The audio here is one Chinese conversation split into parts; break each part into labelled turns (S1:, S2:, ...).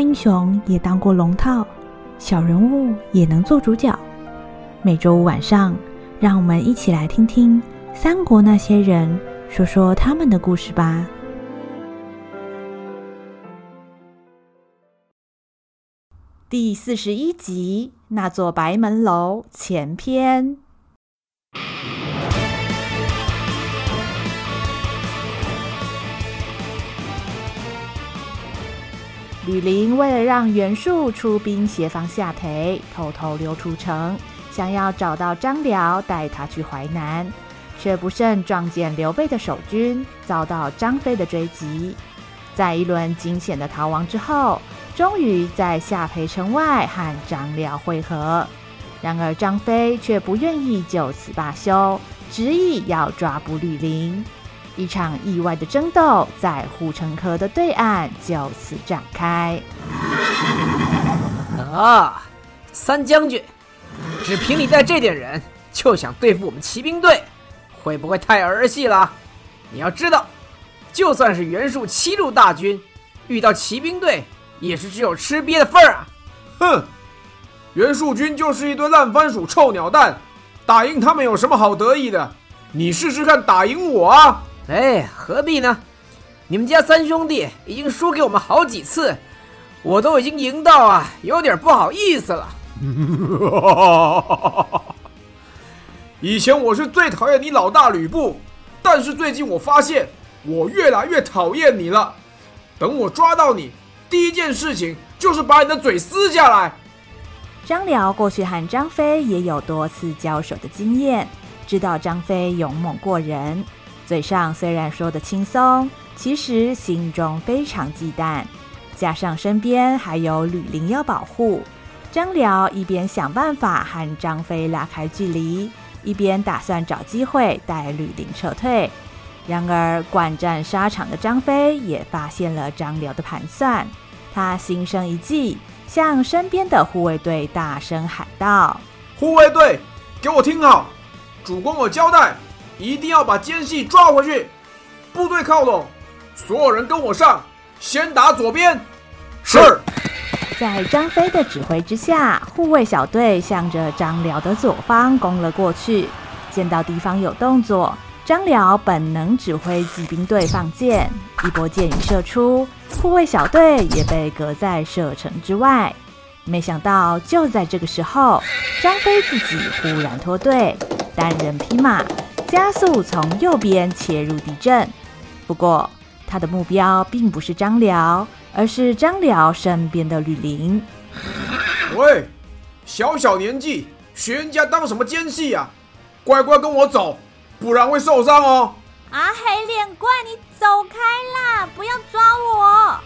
S1: 英雄也当过龙套，小人物也能做主角。每周五晚上，让我们一起来听听三国那些人说说他们的故事吧。第四十一集，那座白门楼前篇。吕林为了让袁术出兵协防夏培，偷偷溜出城，想要找到张辽带他去淮南，却不慎撞见刘备的守军，遭到张飞的追击。在一轮惊险的逃亡之后，终于在夏培城外和张辽会合。然而张飞却不愿意就此罢休，执意要抓捕吕林。一场意外的争斗在护城河的对岸就此展开。
S2: 啊，三将军，只凭你带这点人就想对付我们骑兵队，会不会太儿戏了？你要知道，就算是袁术七路大军，遇到骑兵队也是只有吃瘪的份儿啊！
S3: 哼，袁术军就是一堆烂番薯、臭鸟蛋，打赢他们有什么好得意的？你试试看打赢我啊！
S2: 哎，何必呢？你们家三兄弟已经输给我们好几次，我都已经赢到啊，有点不好意思了。
S3: 以前我是最讨厌你老大吕布，但是最近我发现我越来越讨厌你了。等我抓到你，第一件事情就是把你的嘴撕下来。
S1: 张辽过去和张飞也有多次交手的经验，知道张飞勇猛过人。嘴上虽然说得轻松，其实心中非常忌惮。加上身边还有吕林要保护，张辽一边想办法和张飞拉开距离，一边打算找机会带吕林撤退。然而，惯战沙场的张飞也发现了张辽的盘算，他心生一计，向身边的护卫队大声喊道：“
S3: 护卫队，给我听好，主公我交代。”一定要把奸细抓回去！部队靠拢，所有人跟我上，先打左边。
S2: 是。
S1: 在张飞的指挥之下，护卫小队向着张辽的左方攻了过去。见到敌方有动作，张辽本能指挥骑兵队放箭，一波箭雨射出，护卫小队也被隔在射程之外。没想到就在这个时候，张飞自己忽然脱队，单人匹马。加速从右边切入敌阵，不过他的目标并不是张辽，而是张辽身边的吕林。
S3: 喂，小小年纪学人家当什么奸细呀？乖乖跟我走，不然会受伤哦。
S4: 啊，黑脸怪，你走开啦，不要抓我！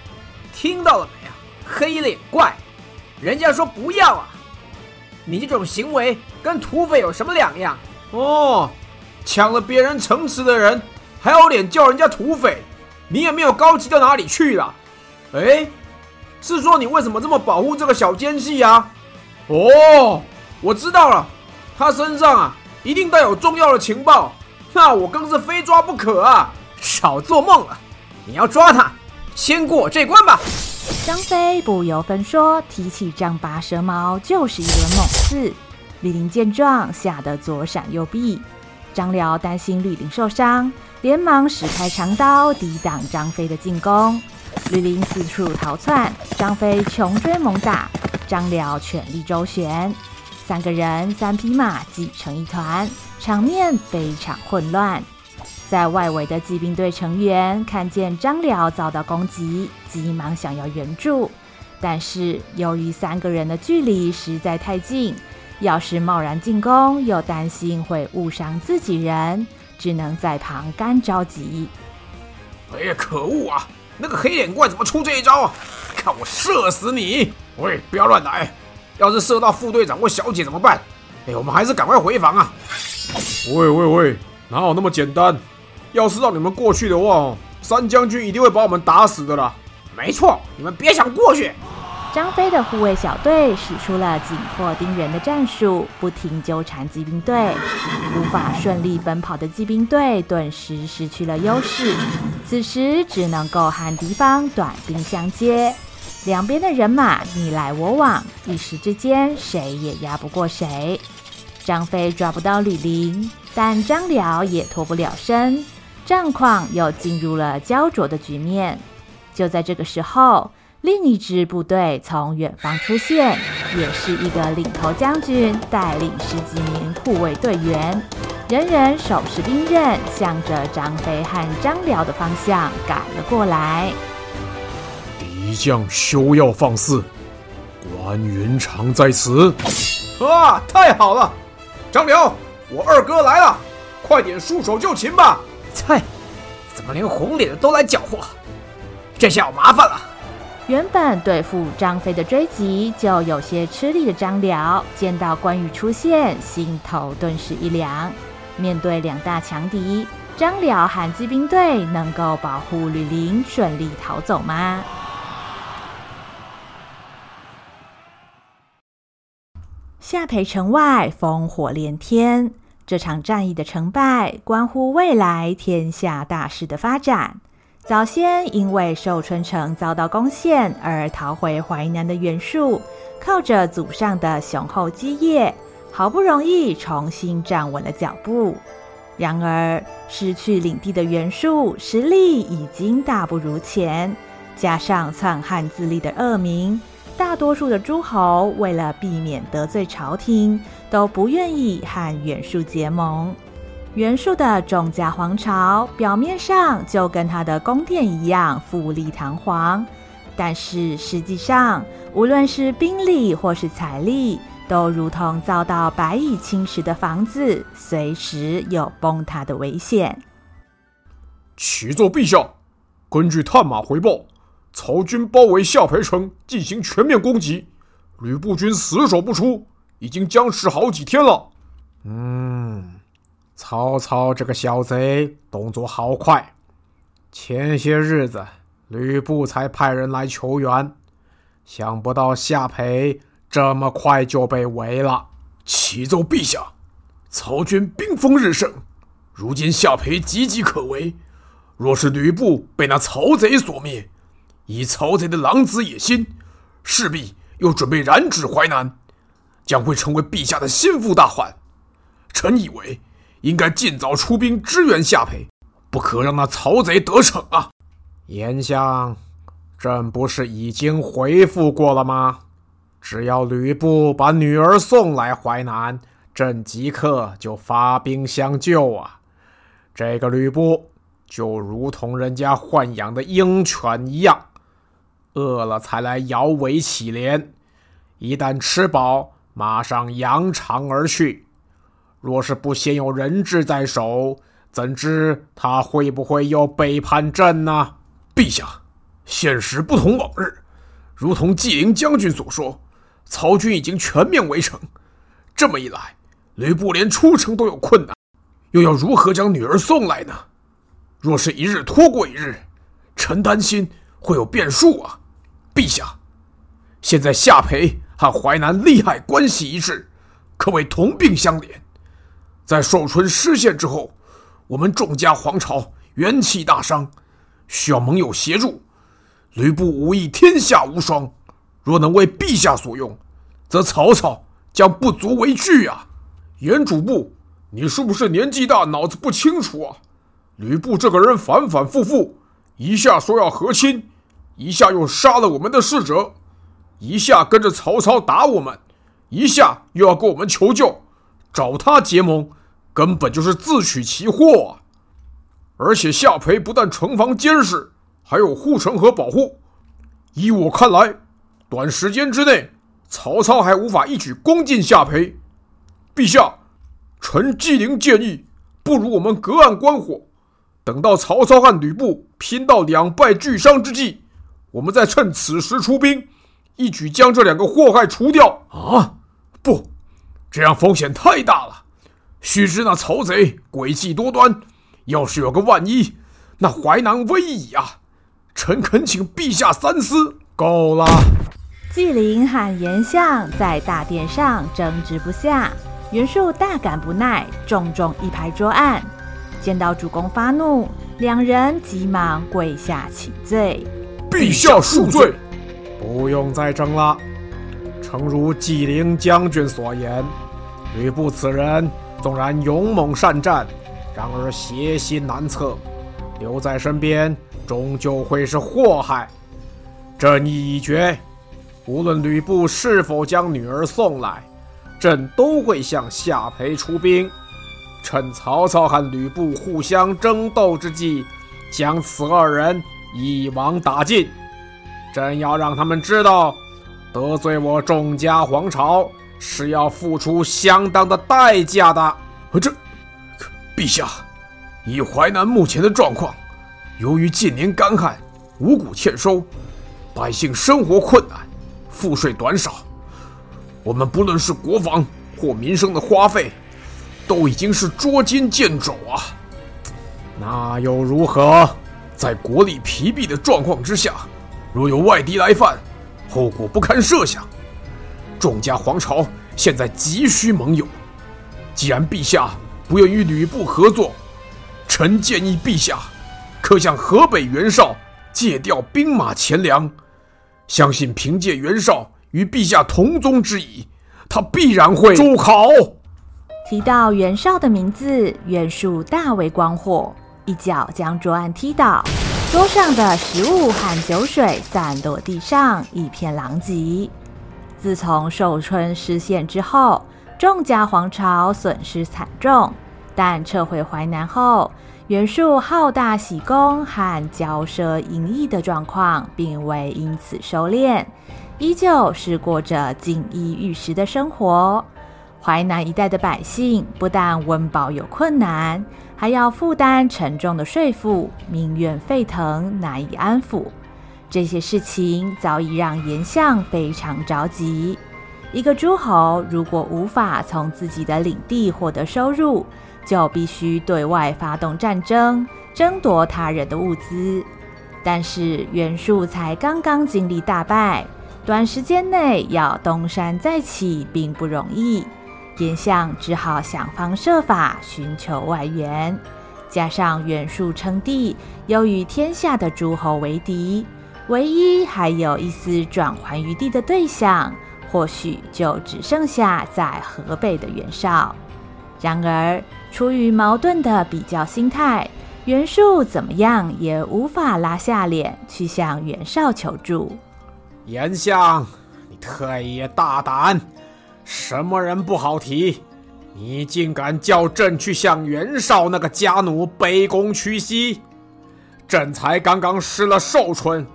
S2: 听到了没有？黑脸怪，人家说不要啊。你这种行为跟土匪有什么两样？
S3: 哦。抢了别人城池的人，还有脸叫人家土匪？你也没有高级到哪里去了。哎，是说你为什么这么保护这个小奸细啊？哦，我知道了，他身上啊一定带有重要的情报，那我更是非抓不可啊！
S2: 少做梦了，你要抓他，先过我这关吧。
S1: 张飞不由分说，提起丈八蛇矛就是一轮猛刺。李林见状，吓得左闪右避。张辽担心吕林受伤，连忙使开长刀抵挡张飞的进攻。吕林四处逃窜，张飞穷追猛打，张辽全力周旋，三个人三匹马挤成一团，场面非常混乱。在外围的骑兵队成员看见张辽遭到攻击，急忙想要援助，但是由于三个人的距离实在太近。要是贸然进攻，又担心会误伤自己人，只能在旁干着急。
S3: 哎呀，可恶啊！那个黑脸怪怎么出这一招啊？看我射死你！喂，不要乱来！要是射到副队长或小姐怎么办？哎，我们还是赶快回防啊！喂喂喂，哪有那么简单？要是让你们过去的话，三将军一定会把我们打死的啦！
S2: 没错，你们别想过去。
S1: 张飞的护卫小队使出了紧迫盯人的战术，不停纠缠骑兵队，无法顺利奔跑的骑兵队顿时失去了优势，此时只能够和敌方短兵相接。两边的人马你来我往，一时之间谁也压不过谁。张飞抓不到李林，但张辽也脱不了身，战况又进入了胶着的局面。就在这个时候，另一支部队从远方出现，也是一个领头将军带领十几名护卫队员，人人手持兵刃，向着张飞和张辽的方向赶了过来。
S3: 敌将休要放肆！关云长在此！啊，太好了！张辽，我二哥来了，快点束手就擒吧！
S2: 嗨，怎么连红脸的都来搅和？这下有麻烦了。
S1: 原本对付张飞的追击就有些吃力的张辽，见到关羽出现，心头顿时一凉。面对两大强敌，张辽和骑兵队能够保护吕林顺利逃走吗？下邳城外烽火连天，这场战役的成败关乎未来天下大势的发展。早先因为寿春城遭到攻陷而逃回淮南的袁术，靠着祖上的雄厚基业，好不容易重新站稳了脚步。然而失去领地的袁术实力已经大不如前，加上篡汉自立的恶名，大多数的诸侯为了避免得罪朝廷，都不愿意和袁术结盟。袁术的仲甲皇朝表面上就跟他的宫殿一样富丽堂皇，但是实际上，无论是兵力或是财力，都如同遭到白蚁侵蚀的房子，随时有崩塌的危险。
S3: 启奏陛下，根据探马回报，曹军包围下邳城进行全面攻击，吕布军死守不出，已经僵持好几天了。嗯。曹操这个小贼动作好快，前些日子吕布才派人来求援，想不到夏培这么快就被围了。启奏陛下，曹军兵锋日盛，如今夏培岌岌可危。若是吕布被那曹贼所灭，以曹贼的狼子野心，势必又准备染指淮南，将会成为陛下的心腹大患。臣以为。应该尽早出兵支援下邳，不可让那曹贼得逞啊！严相，朕不是已经回复过了吗？只要吕布把女儿送来淮南，朕即刻就发兵相救啊！这个吕布就如同人家豢养的鹰犬一样，饿了才来摇尾乞怜，一旦吃饱，马上扬长而去。若是不先有人质在手，怎知他会不会又背叛朕呢？陛下，现实不同往日，如同纪灵将军所说，曹军已经全面围城。这么一来，吕布连出城都有困难，又要如何将女儿送来呢？若是一日拖过一日，臣担心会有变数啊！陛下，现在夏培和淮南利害关系一致，可谓同病相怜。在寿春失陷之后，我们众家皇朝元气大伤，需要盟友协助。吕布武艺天下无双，若能为陛下所用，则曹操将不足为惧啊！严主簿，你是不是年纪大，脑子不清楚啊？吕布这个人反反复复，一下说要和亲，一下又杀了我们的侍者，一下跟着曹操打我们，一下又要跟我们求救。找他结盟，根本就是自取其祸啊！而且下邳不但城防坚实，还有护城河保护。依我看来，短时间之内，曹操还无法一举攻进下邳。陛下，臣纪灵建议，不如我们隔岸观火，等到曹操和吕布拼到两败俱伤之际，我们再趁此时出兵，一举将这两个祸害除掉。啊，不！这样风险太大了，须知那曹贼诡计多端，要是有个万一，那淮南危矣啊！臣恳请陛下三思。够了。
S1: 纪灵和严相在大殿上争执不下，袁术大感不耐，重重一拍桌案。见到主公发怒，两人急忙跪下请罪。
S3: 陛下恕罪，不用再争了。诚如纪灵将军所言，吕布此人纵然勇猛善战，然而邪心难测，留在身边终究会是祸害。朕意已决，无论吕布是否将女儿送来，朕都会向下邳出兵，趁曹操和吕布互相争斗之际，将此二人一网打尽。朕要让他们知道，得罪我众家皇朝是要付出相当的代价的。这，陛下，以淮南目前的状况，由于近年干旱，五谷欠收。百姓生活困难，赋税短少，我们不论是国防或民生的花费，都已经是捉襟见肘啊！那又如何？在国力疲惫的状况之下，若有外敌来犯，后果不堪设想。众家皇朝现在急需盟友，既然陛下不愿与吕布合作，臣建议陛下可向河北袁绍借调兵马钱粮。相信凭借袁绍与陛下同宗之谊，他必然会住口。
S1: 提到袁绍的名字，袁术大为光火，一脚将桌案踢倒，桌上的食物和酒水散落地上，一片狼藉。自从寿春失陷之后，众家皇朝损失惨重，但撤回淮南后，袁术好大喜功和骄奢淫逸的状况，并未因此收敛，依旧是过着锦衣玉食的生活。淮南一带的百姓不但温饱有困难，还要负担沉重的税赋，民怨沸腾，难以安抚。这些事情早已让严相非常着急。一个诸侯如果无法从自己的领地获得收入，就必须对外发动战争，争夺他人的物资。但是袁术才刚刚经历大败，短时间内要东山再起并不容易。严相只好想方设法寻求外援。加上袁术称帝，又与天下的诸侯为敌，唯一还有一丝转圜余地的对象，或许就只剩下在河北的袁绍。然而，出于矛盾的比较心态，袁术怎么样也无法拉下脸去向袁绍求助。
S3: 严相，你特也大胆，什么人不好提？你竟敢叫朕去向袁绍那个家奴卑躬屈膝？朕才刚刚失了寿春，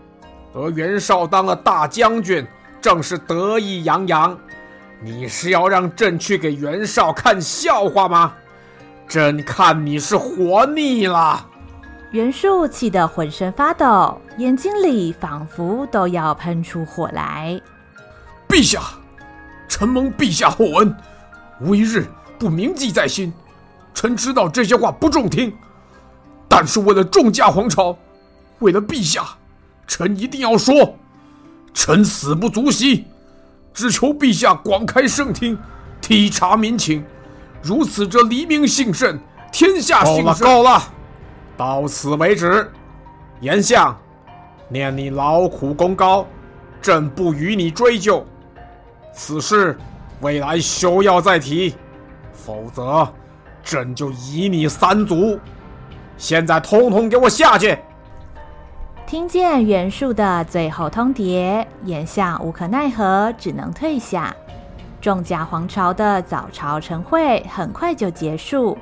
S3: 而袁绍当了大将军，正是得意洋洋。你是要让朕去给袁绍看笑话吗？朕看你是活腻了。
S1: 袁术气得浑身发抖，眼睛里仿佛都要喷出火来。
S3: 陛下，臣蒙陛下厚恩，无一日不铭记在心。臣知道这些话不中听，但是为了众家皇朝，为了陛下，臣一定要说。臣死不足惜，只求陛下广开圣听，体察民情。如此，这黎民幸甚，天下幸甚。够了，够了，到此为止。严相，念你劳苦功高，朕不与你追究。此事未来休要再提，否则朕就夷你三族。现在通通给我下去！
S1: 听见袁术的最后通牒，严相无可奈何，只能退下。众家皇朝的早朝晨会很快就结束。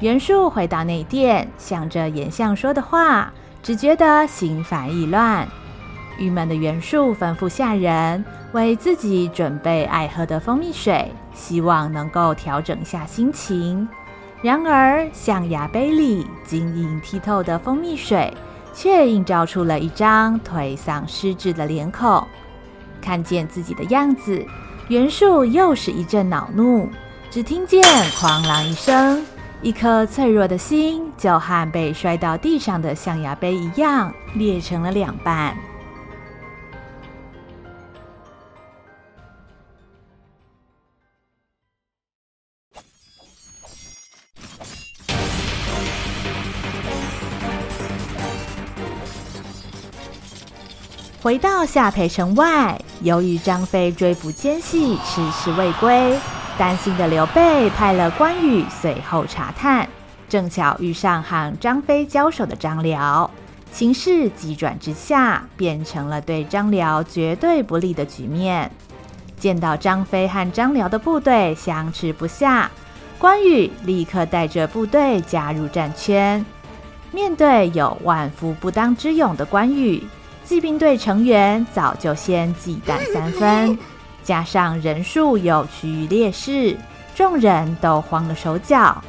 S1: 袁术回到内殿，想着颜相说的话，只觉得心烦意乱。郁闷的袁术吩咐下人为自己准备爱喝的蜂蜜水，希望能够调整下心情。然而，象牙杯里晶莹剔透的蜂蜜水，却映照出了一张颓丧失智的脸孔。看见自己的样子。袁术又是一阵恼怒，只听见“哐啷”一声，一颗脆弱的心就和被摔到地上的象牙杯一样，裂成了两半。回到下邳城外，由于张飞追捕奸细迟迟未归，担心的刘备派了关羽随后查探，正巧遇上和张飞交手的张辽，情势急转直下，变成了对张辽绝对不利的局面。见到张飞和张辽的部队相持不下，关羽立刻带着部队加入战圈。面对有万夫不当之勇的关羽。骑兵队成员早就先忌惮三分，加上人数有区域劣势，众人都慌了手脚。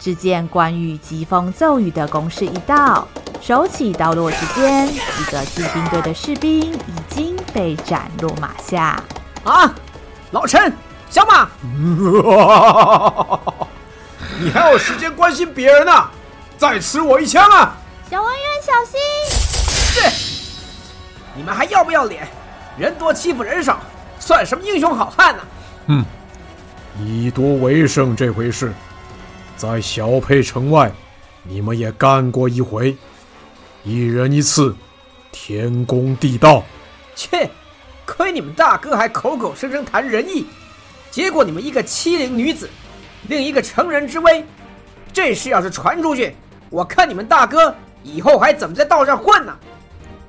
S1: 只见关羽疾风骤雨的攻势一到，手起刀落之间，几个骑兵队的士兵已经被斩落马下。
S2: 啊，老陈，小马，
S3: 你还有时间关心别人啊？再吃我一枪啊！
S4: 小文员，小心！
S2: 是。你们还要不要脸？人多欺负人少，算什么英雄好汉呢？
S3: 哼，以多为胜这回事，在小沛城外，你们也干过一回，一人一次，天公地道。
S2: 切，亏你们大哥还口口声声谈仁义，结果你们一个欺凌女子，另一个乘人之危，这事要是传出去，我看你们大哥以后还怎么在道上混呢？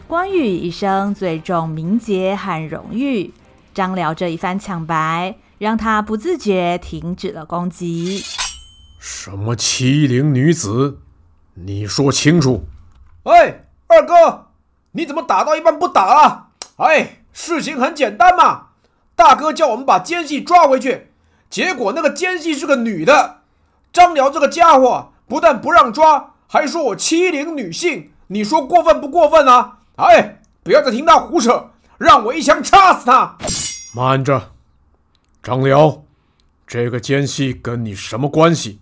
S1: 关羽一生最重名节和荣誉，张辽这一番抢白，让他不自觉停止了攻击。
S3: 什么欺凌女子？你说清楚！
S5: 哎，二哥，你怎么打到一半不打了？哎，事情很简单嘛，大哥叫我们把奸细抓回去，结果那个奸细是个女的。张辽这个家伙不但不让抓，还说我欺凌女性，你说过分不过分啊？哎，不要再听他胡扯，让我一枪插死他！
S3: 慢着，张辽，这个奸细跟你什么关系？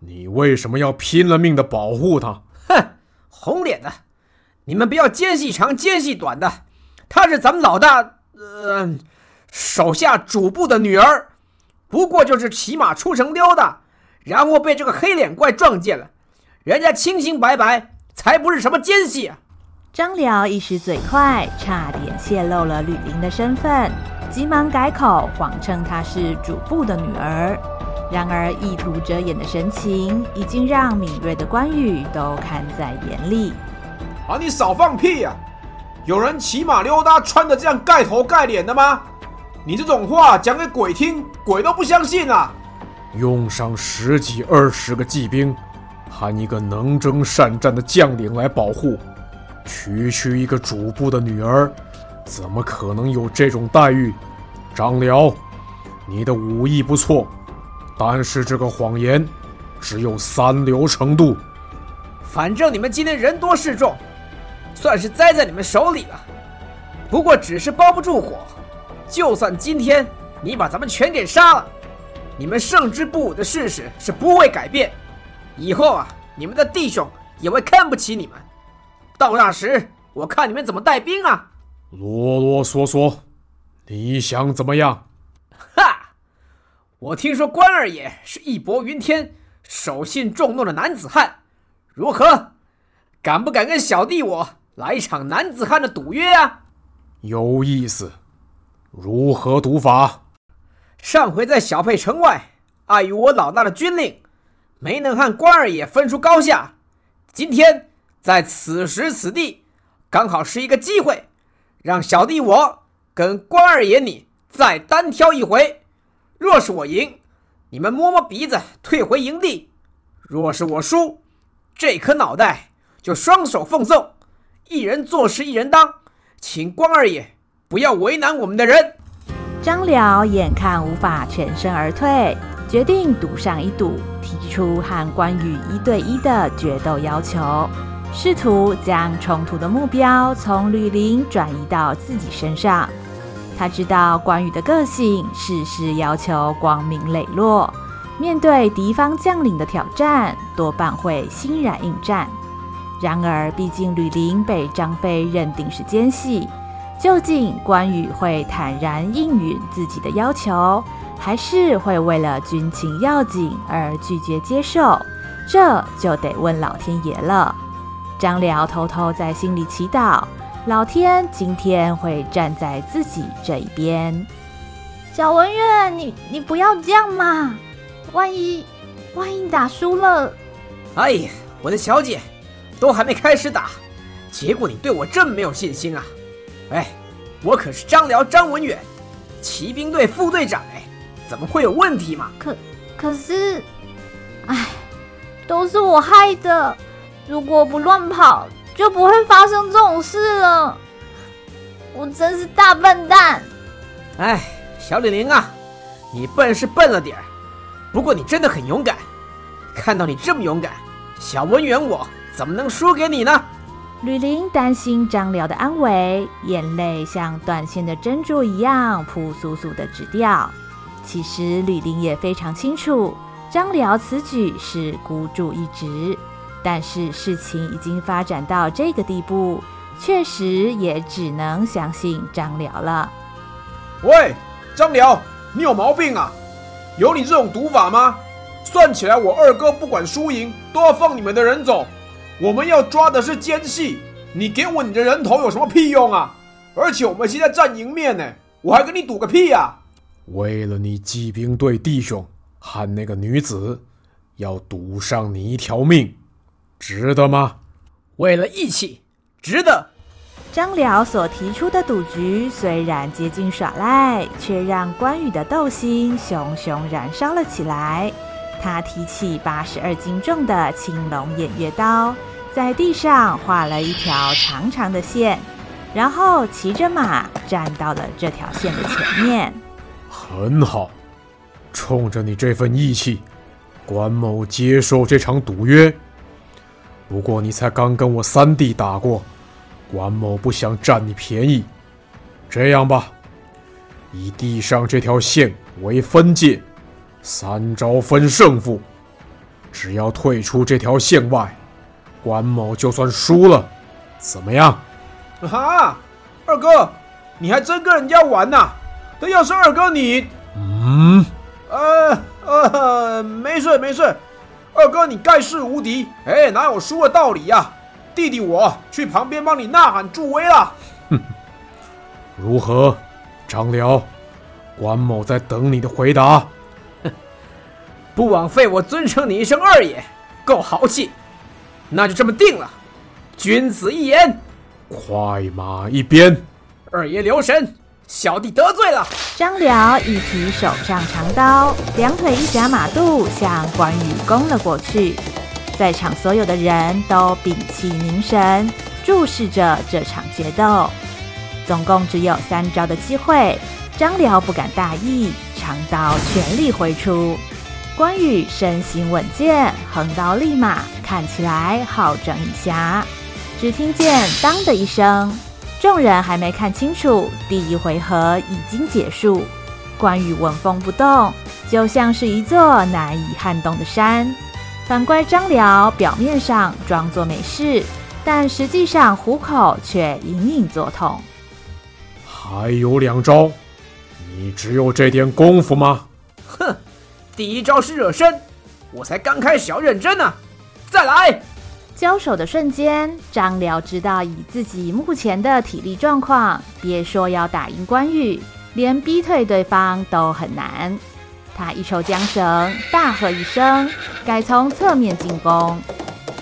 S3: 你为什么要拼了命的保护他？
S2: 哼，红脸的，你们不要奸细长奸细短的，她是咱们老大，呃，手下主簿的女儿，不过就是骑马出城溜达，然后被这个黑脸怪撞见了，人家清清白白，才不是什么奸细啊！
S1: 张辽一时嘴快，差点泄露了吕玲的身份，急忙改口，谎称她是主簿的女儿。然而意图遮掩的神情，已经让敏锐的关羽都看在眼里。
S5: 啊，你少放屁呀！有人骑马溜达，穿的这样盖头盖脸的吗？你这种话讲给鬼听，鬼都不相信啊！
S3: 用上十几二十个骑兵，喊一个能征善战的将领来保护。区区一个主簿的女儿，怎么可能有这种待遇？张辽，你的武艺不错，但是这个谎言只有三流程度。
S2: 反正你们今天人多势众，算是栽在你们手里了。不过只是包不住火，就算今天你把咱们全给杀了，你们胜之不武的事实是不会改变。以后啊，你们的弟兄也会看不起你们。到那时，我看你们怎么带兵啊！
S3: 啰啰嗦嗦，你想怎么样？
S2: 哈！我听说关二爷是义薄云天、守信重诺的男子汉，如何？敢不敢跟小弟我来一场男子汉的赌约啊？
S3: 有意思，如何赌法？
S2: 上回在小沛城外，碍于我老大的军令，没能和关二爷分出高下。今天。在此时此地，刚好是一个机会，让小弟我跟关二爷你再单挑一回。若是我赢，你们摸摸鼻子退回营地；若是我输，这颗脑袋就双手奉送，一人做事一人当。请关二爷不要为难我们的人。
S1: 张辽眼看无法全身而退，决定赌上一赌，提出和关羽一对一的决斗要求。试图将冲突的目标从吕玲转移到自己身上。他知道关羽的个性，事事要求光明磊落，面对敌方将领的挑战，多半会欣然应战。然而，毕竟吕玲被张飞认定是奸细，究竟关羽会坦然应允自己的要求，还是会为了军情要紧而拒绝接受？这就得问老天爷了。张辽偷偷在心里祈祷，老天今天会站在自己这一边。
S4: 小文远，你你不要这样嘛！万一万一打输了……
S2: 哎呀，我的小姐，都还没开始打，结果你对我这么没有信心啊！哎，我可是张辽张文远，骑兵队副队长哎，怎么会有问题嘛？
S4: 可可是，哎，都是我害的，如果不乱跑，就不会发生这种事了。我真是大笨蛋！
S2: 哎。小李玲啊，你笨是笨了点儿，不过你真的很勇敢。看到你这么勇敢，小文远我怎么能输给你呢？
S1: 吕玲担心张辽的安危，眼泪像断线的珍珠一样扑簌簌的直掉。其实吕玲也非常清楚，张辽此举是孤注一掷，但是事情已经发展到这个地步，确实也只能相信张辽了。
S5: 喂！张辽，你有毛病啊！有你这种赌法吗？算起来，我二哥不管输赢都要放你们的人走。我们要抓的是奸细，你给我你的人头有什么屁用啊？而且我们现在占赢面呢，我还跟你赌个屁呀！
S3: 为了你骑兵队弟兄和那个女子，要赌上你一条命，值得吗？
S2: 为了义气，值得。
S1: 张辽所提出的赌局虽然接近耍赖，却让关羽的斗心熊熊燃烧了起来。他提起八十二斤重的青龙偃月刀，在地上画了一条长长的线，然后骑着马站到了这条线的前面。
S3: 很好，冲着你这份义气，关某接受这场赌约。不过你才刚跟我三弟打过。关某不想占你便宜，这样吧，以地上这条线为分界，三招分胜负。只要退出这条线外，关某就算输了，怎么样？
S5: 啊，二哥，你还真跟人家玩呐、啊？那要是二哥你……
S3: 嗯，
S5: 呃呃，没事没事，二哥你盖世无敌，哎，哪有输的道理呀、啊？弟弟，我去旁边帮你呐喊助威了。
S3: 哼，如何，张辽？关某在等你的回答。
S2: 哼，不枉费我尊称你一声二爷，够豪气。那就这么定了，君子一言。
S3: 快马一鞭。
S2: 二爷留神，小弟得罪了。
S1: 张辽一提手上长刀，两腿一夹马肚，向关羽攻了过去。在场所有的人都屏气凝神，注视着这场决斗。总共只有三招的机会，张辽不敢大意，长刀全力挥出。关羽身形稳健，横刀立马，看起来好整以暇。只听见“当”的一声，众人还没看清楚，第一回合已经结束。关羽纹风不动，就像是一座难以撼动的山。反观张辽，表面上装作没事，但实际上虎口却隐隐作痛。
S3: 还有两招，你只有这点功夫吗？
S2: 哼，第一招是热身，我才刚开始要认真呢。再来！
S1: 交手的瞬间，张辽知道以自己目前的体力状况，别说要打赢关羽，连逼退对方都很难。他一抽缰绳，大喝一声，改从侧面进攻。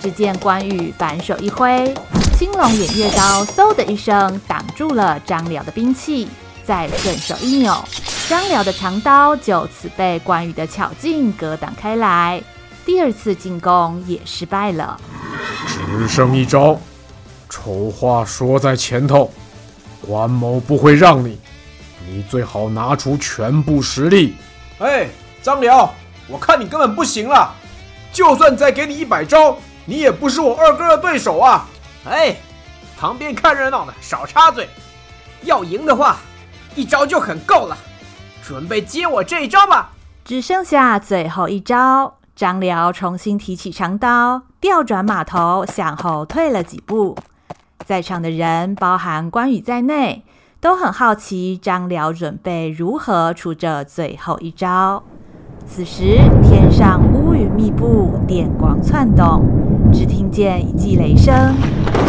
S1: 只见关羽反手一挥，青龙偃月刀嗖的一声挡住了张辽的兵器，再顺手一扭，张辽的长刀就此被关羽的巧劲格挡开来。第二次进攻也失败了。
S3: 只剩一招，丑话说在前头，关某不会让你，你最好拿出全部实力。
S5: 哎，张辽，我看你根本不行了。就算再给你一百招，你也不是我二哥的对手啊！
S2: 哎，旁边看热闹的少插嘴。要赢的话，一招就很够了。准备接我这一招吧。
S1: 只剩下最后一招，张辽重新提起长刀，调转马头，向后退了几步。在场的人，包含关羽在内。都很好奇张辽准备如何出这最后一招。此时天上乌云密布，电光窜动，只听见一记雷声，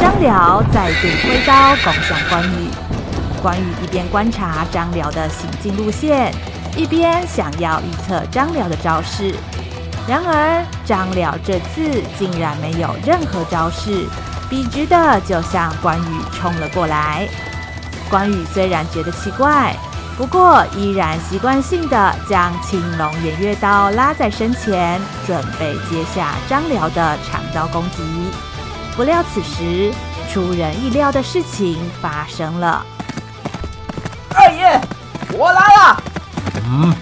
S1: 张辽再度挥刀攻向关羽。关羽一边观察张辽的行进路线，一边想要预测张辽的招式。然而，张辽这次竟然没有任何招式，笔直的就向关羽冲了过来。关羽虽然觉得奇怪，不过依然习惯性的将青龙偃月刀拉在身前，准备接下张辽的长刀攻击。不料此时，出人意料的事情发生了。
S6: 二爷，我来了。
S3: 嗯，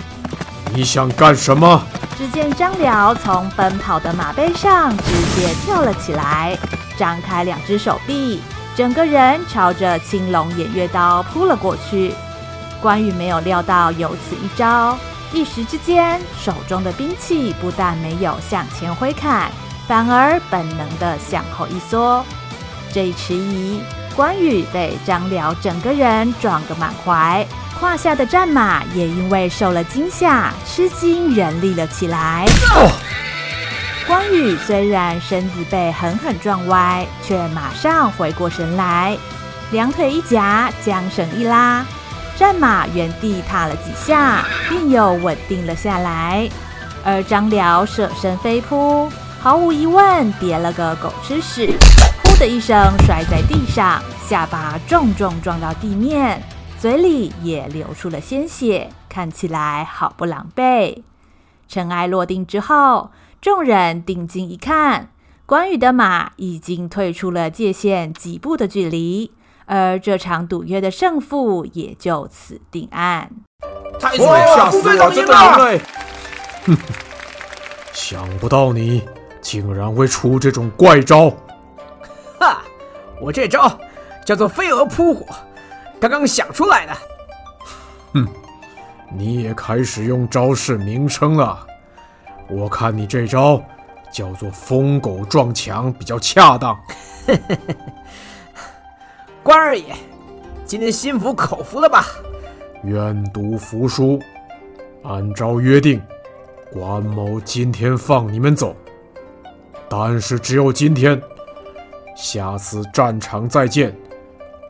S3: 你想干什么？
S1: 只见张辽从奔跑的马背上直接跳了起来，张开两只手臂，整个人朝着青龙偃月刀扑了过去。关羽没有料到有此一招，一时之间，手中的兵器不但没有向前挥砍，反而本能地向后一缩。这一迟疑，关羽被张辽整个人撞个满怀。胯下的战马也因为受了惊吓，吃惊人立了起来。关羽虽然身子被狠狠撞歪，却马上回过神来，两腿一夹，缰绳一拉，战马原地踏了几下，便又稳定了下来。而张辽舍身飞扑，毫无疑问跌了个狗吃屎，呼的一声摔在地上，下巴重重撞到地面。嘴里也流出了鲜血，看起来好不狼狈。尘埃落定之后，众人定睛一看，关羽的马已经退出了界限几步的距离，而这场赌约的胜负也就此定案。
S2: 太帅了，吓死我！真的很累。
S3: 哼，想不到你竟然会出这种怪招。
S6: 哈，我这招叫做飞蛾扑火。刚刚想出来的，
S3: 哼，你也开始用招式名称了。我看你这招叫做“疯狗撞墙”比较恰当。
S6: 关二爷，今天心服口服了吧？
S3: 愿赌服输。按照约定，关某今天放你们走，但是只有今天，下次战场再见。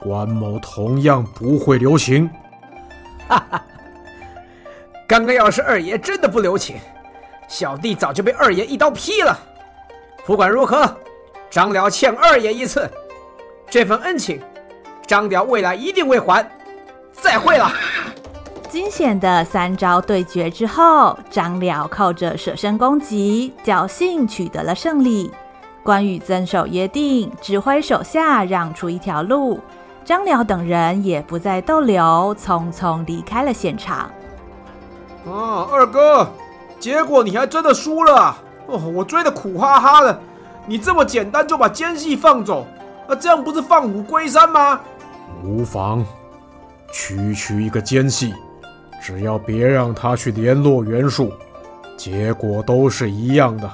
S3: 关某同样不会留情。
S6: 哈哈，刚刚要是二爷真的不留情，小弟早就被二爷一刀劈了。不管如何，张辽欠二爷一次，这份恩情，张辽未来一定会还。再会了。
S1: 惊险的三招对决之后，张辽靠着舍身攻击，侥幸取得了胜利。关羽遵守约定，指挥手下让出一条路。张辽等人也不再逗留，匆匆离开了现场。
S2: 啊，二哥，结果你还真的输了哦！我追的苦哈哈的，你这么简单就把奸细放走，那这样不是放虎归山吗？
S3: 无妨，区区一个奸细，只要别让他去联络袁术，结果都是一样的。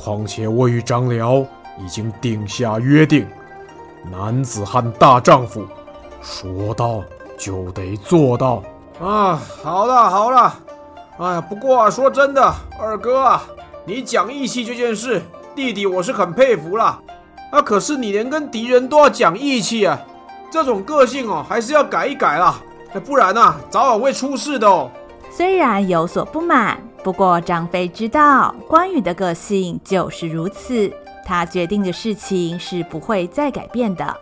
S3: 况且我与张辽已经定下约定。男子汉大丈夫，说到就得做到
S2: 啊！好了好了，哎呀，不过啊，说真的，二哥啊，你讲义气这件事，弟弟我是很佩服了。啊，可是你连跟敌人都要讲义气啊，这种个性哦，还是要改一改啦，不然啊，早晚会出事的哦。
S1: 虽然有所不满，不过张飞知道关羽的个性就是如此。他决定的事情是不会再改变的，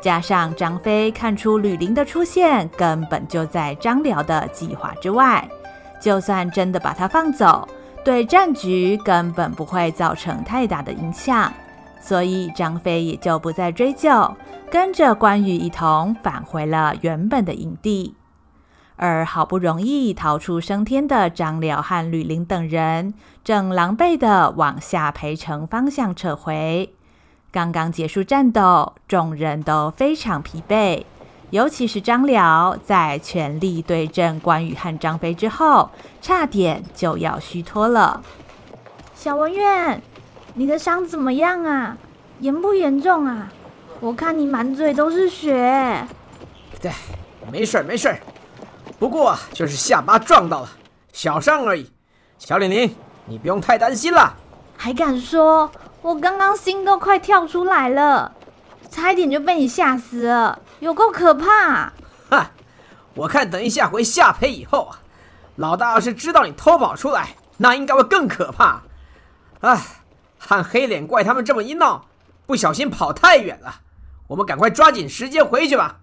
S1: 加上张飞看出吕林的出现根本就在张辽的计划之外，就算真的把他放走，对战局根本不会造成太大的影响，所以张飞也就不再追究，跟着关羽一同返回了原本的营地。而好不容易逃出升天的张辽和吕林等人，正狼狈地往下邳城方向撤回。刚刚结束战斗，众人都非常疲惫，尤其是张辽，在全力对阵关羽和张飞之后，差点就要虚脱了。
S4: 小文苑，你的伤怎么样啊？严不严重啊？我看你满嘴都是血。
S6: 对，没事儿，没事儿。不过就是下巴撞到了，小伤而已。小李玲，你不用太担心了。
S4: 还敢说？我刚刚心都快跳出来了。差一点就被你吓死了，有够可怕！
S2: 哈，我看等一下回下邳以后啊，老大要是知道你偷跑出来，那应该会更可怕。哎，看黑脸怪他们这么一闹，不小心跑太远了，我们赶快抓紧时间回去吧。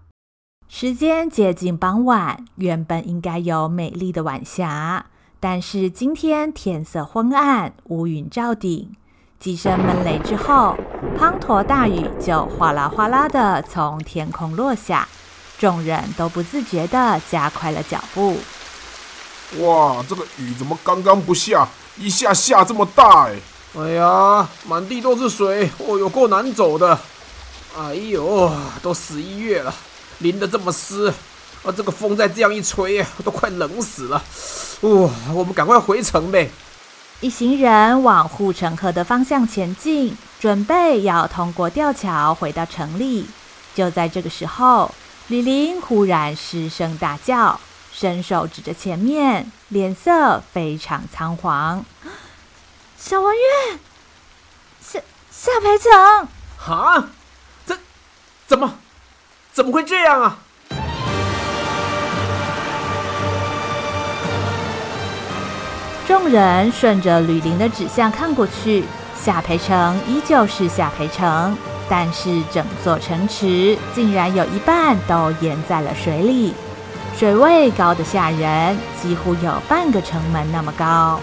S1: 时间接近傍晚，原本应该有美丽的晚霞，但是今天天色昏暗，乌云罩顶。几声闷雷之后，滂沱大雨就哗啦哗啦的从天空落下，众人都不自觉的加快了脚步。
S5: 哇，这个雨怎么刚刚不下，一下下这么大？哎，
S3: 哎呀，满地都是水，哦，有够难走的。哎呦，都十一月了，淋得这么湿，啊，这个风再这样一吹，都快冷死了。哇，我们赶快回城呗。
S1: 一行人往护城河的方向前进，准备要通过吊桥回到城里。就在这个时候，李林忽然失声大叫，伸手指着前面，脸色非常仓皇：“
S4: 小文月，夏夏培成！
S3: 啊，这怎么怎么会这样啊？”
S1: 众人顺着吕林的指向看过去，夏培城依旧是夏培城，但是整座城池竟然有一半都淹在了水里，水位高得吓人，几乎有半个城门那么高。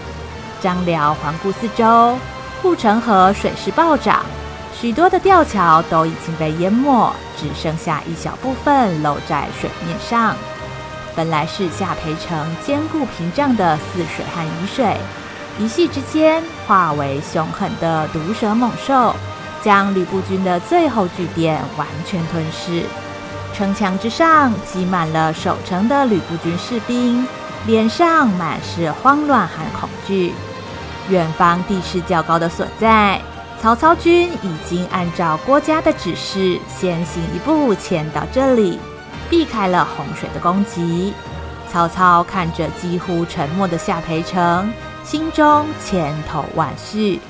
S1: 张辽环顾四周，护城河水势暴涨，许多的吊桥都已经被淹没，只剩下一小部分露在水面上。本来是下培成坚固屏障的泗水和沂水，一夕之间化为凶狠的毒蛇猛兽，将吕布军的最后据点完全吞噬。城墙之上挤满了守城的吕布军士兵，脸上满是慌乱和恐惧。远方地势较高的所在，曹操军已经按照郭嘉的指示，先行一步迁到这里。避开了洪水的攻击，曹操看着几乎沉没的夏培成，心中千头万绪。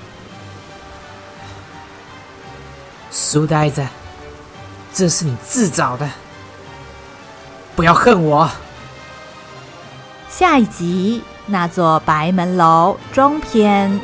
S2: 书呆子，这是你自找的，不要恨我。
S1: 下一集，那座白门楼中篇。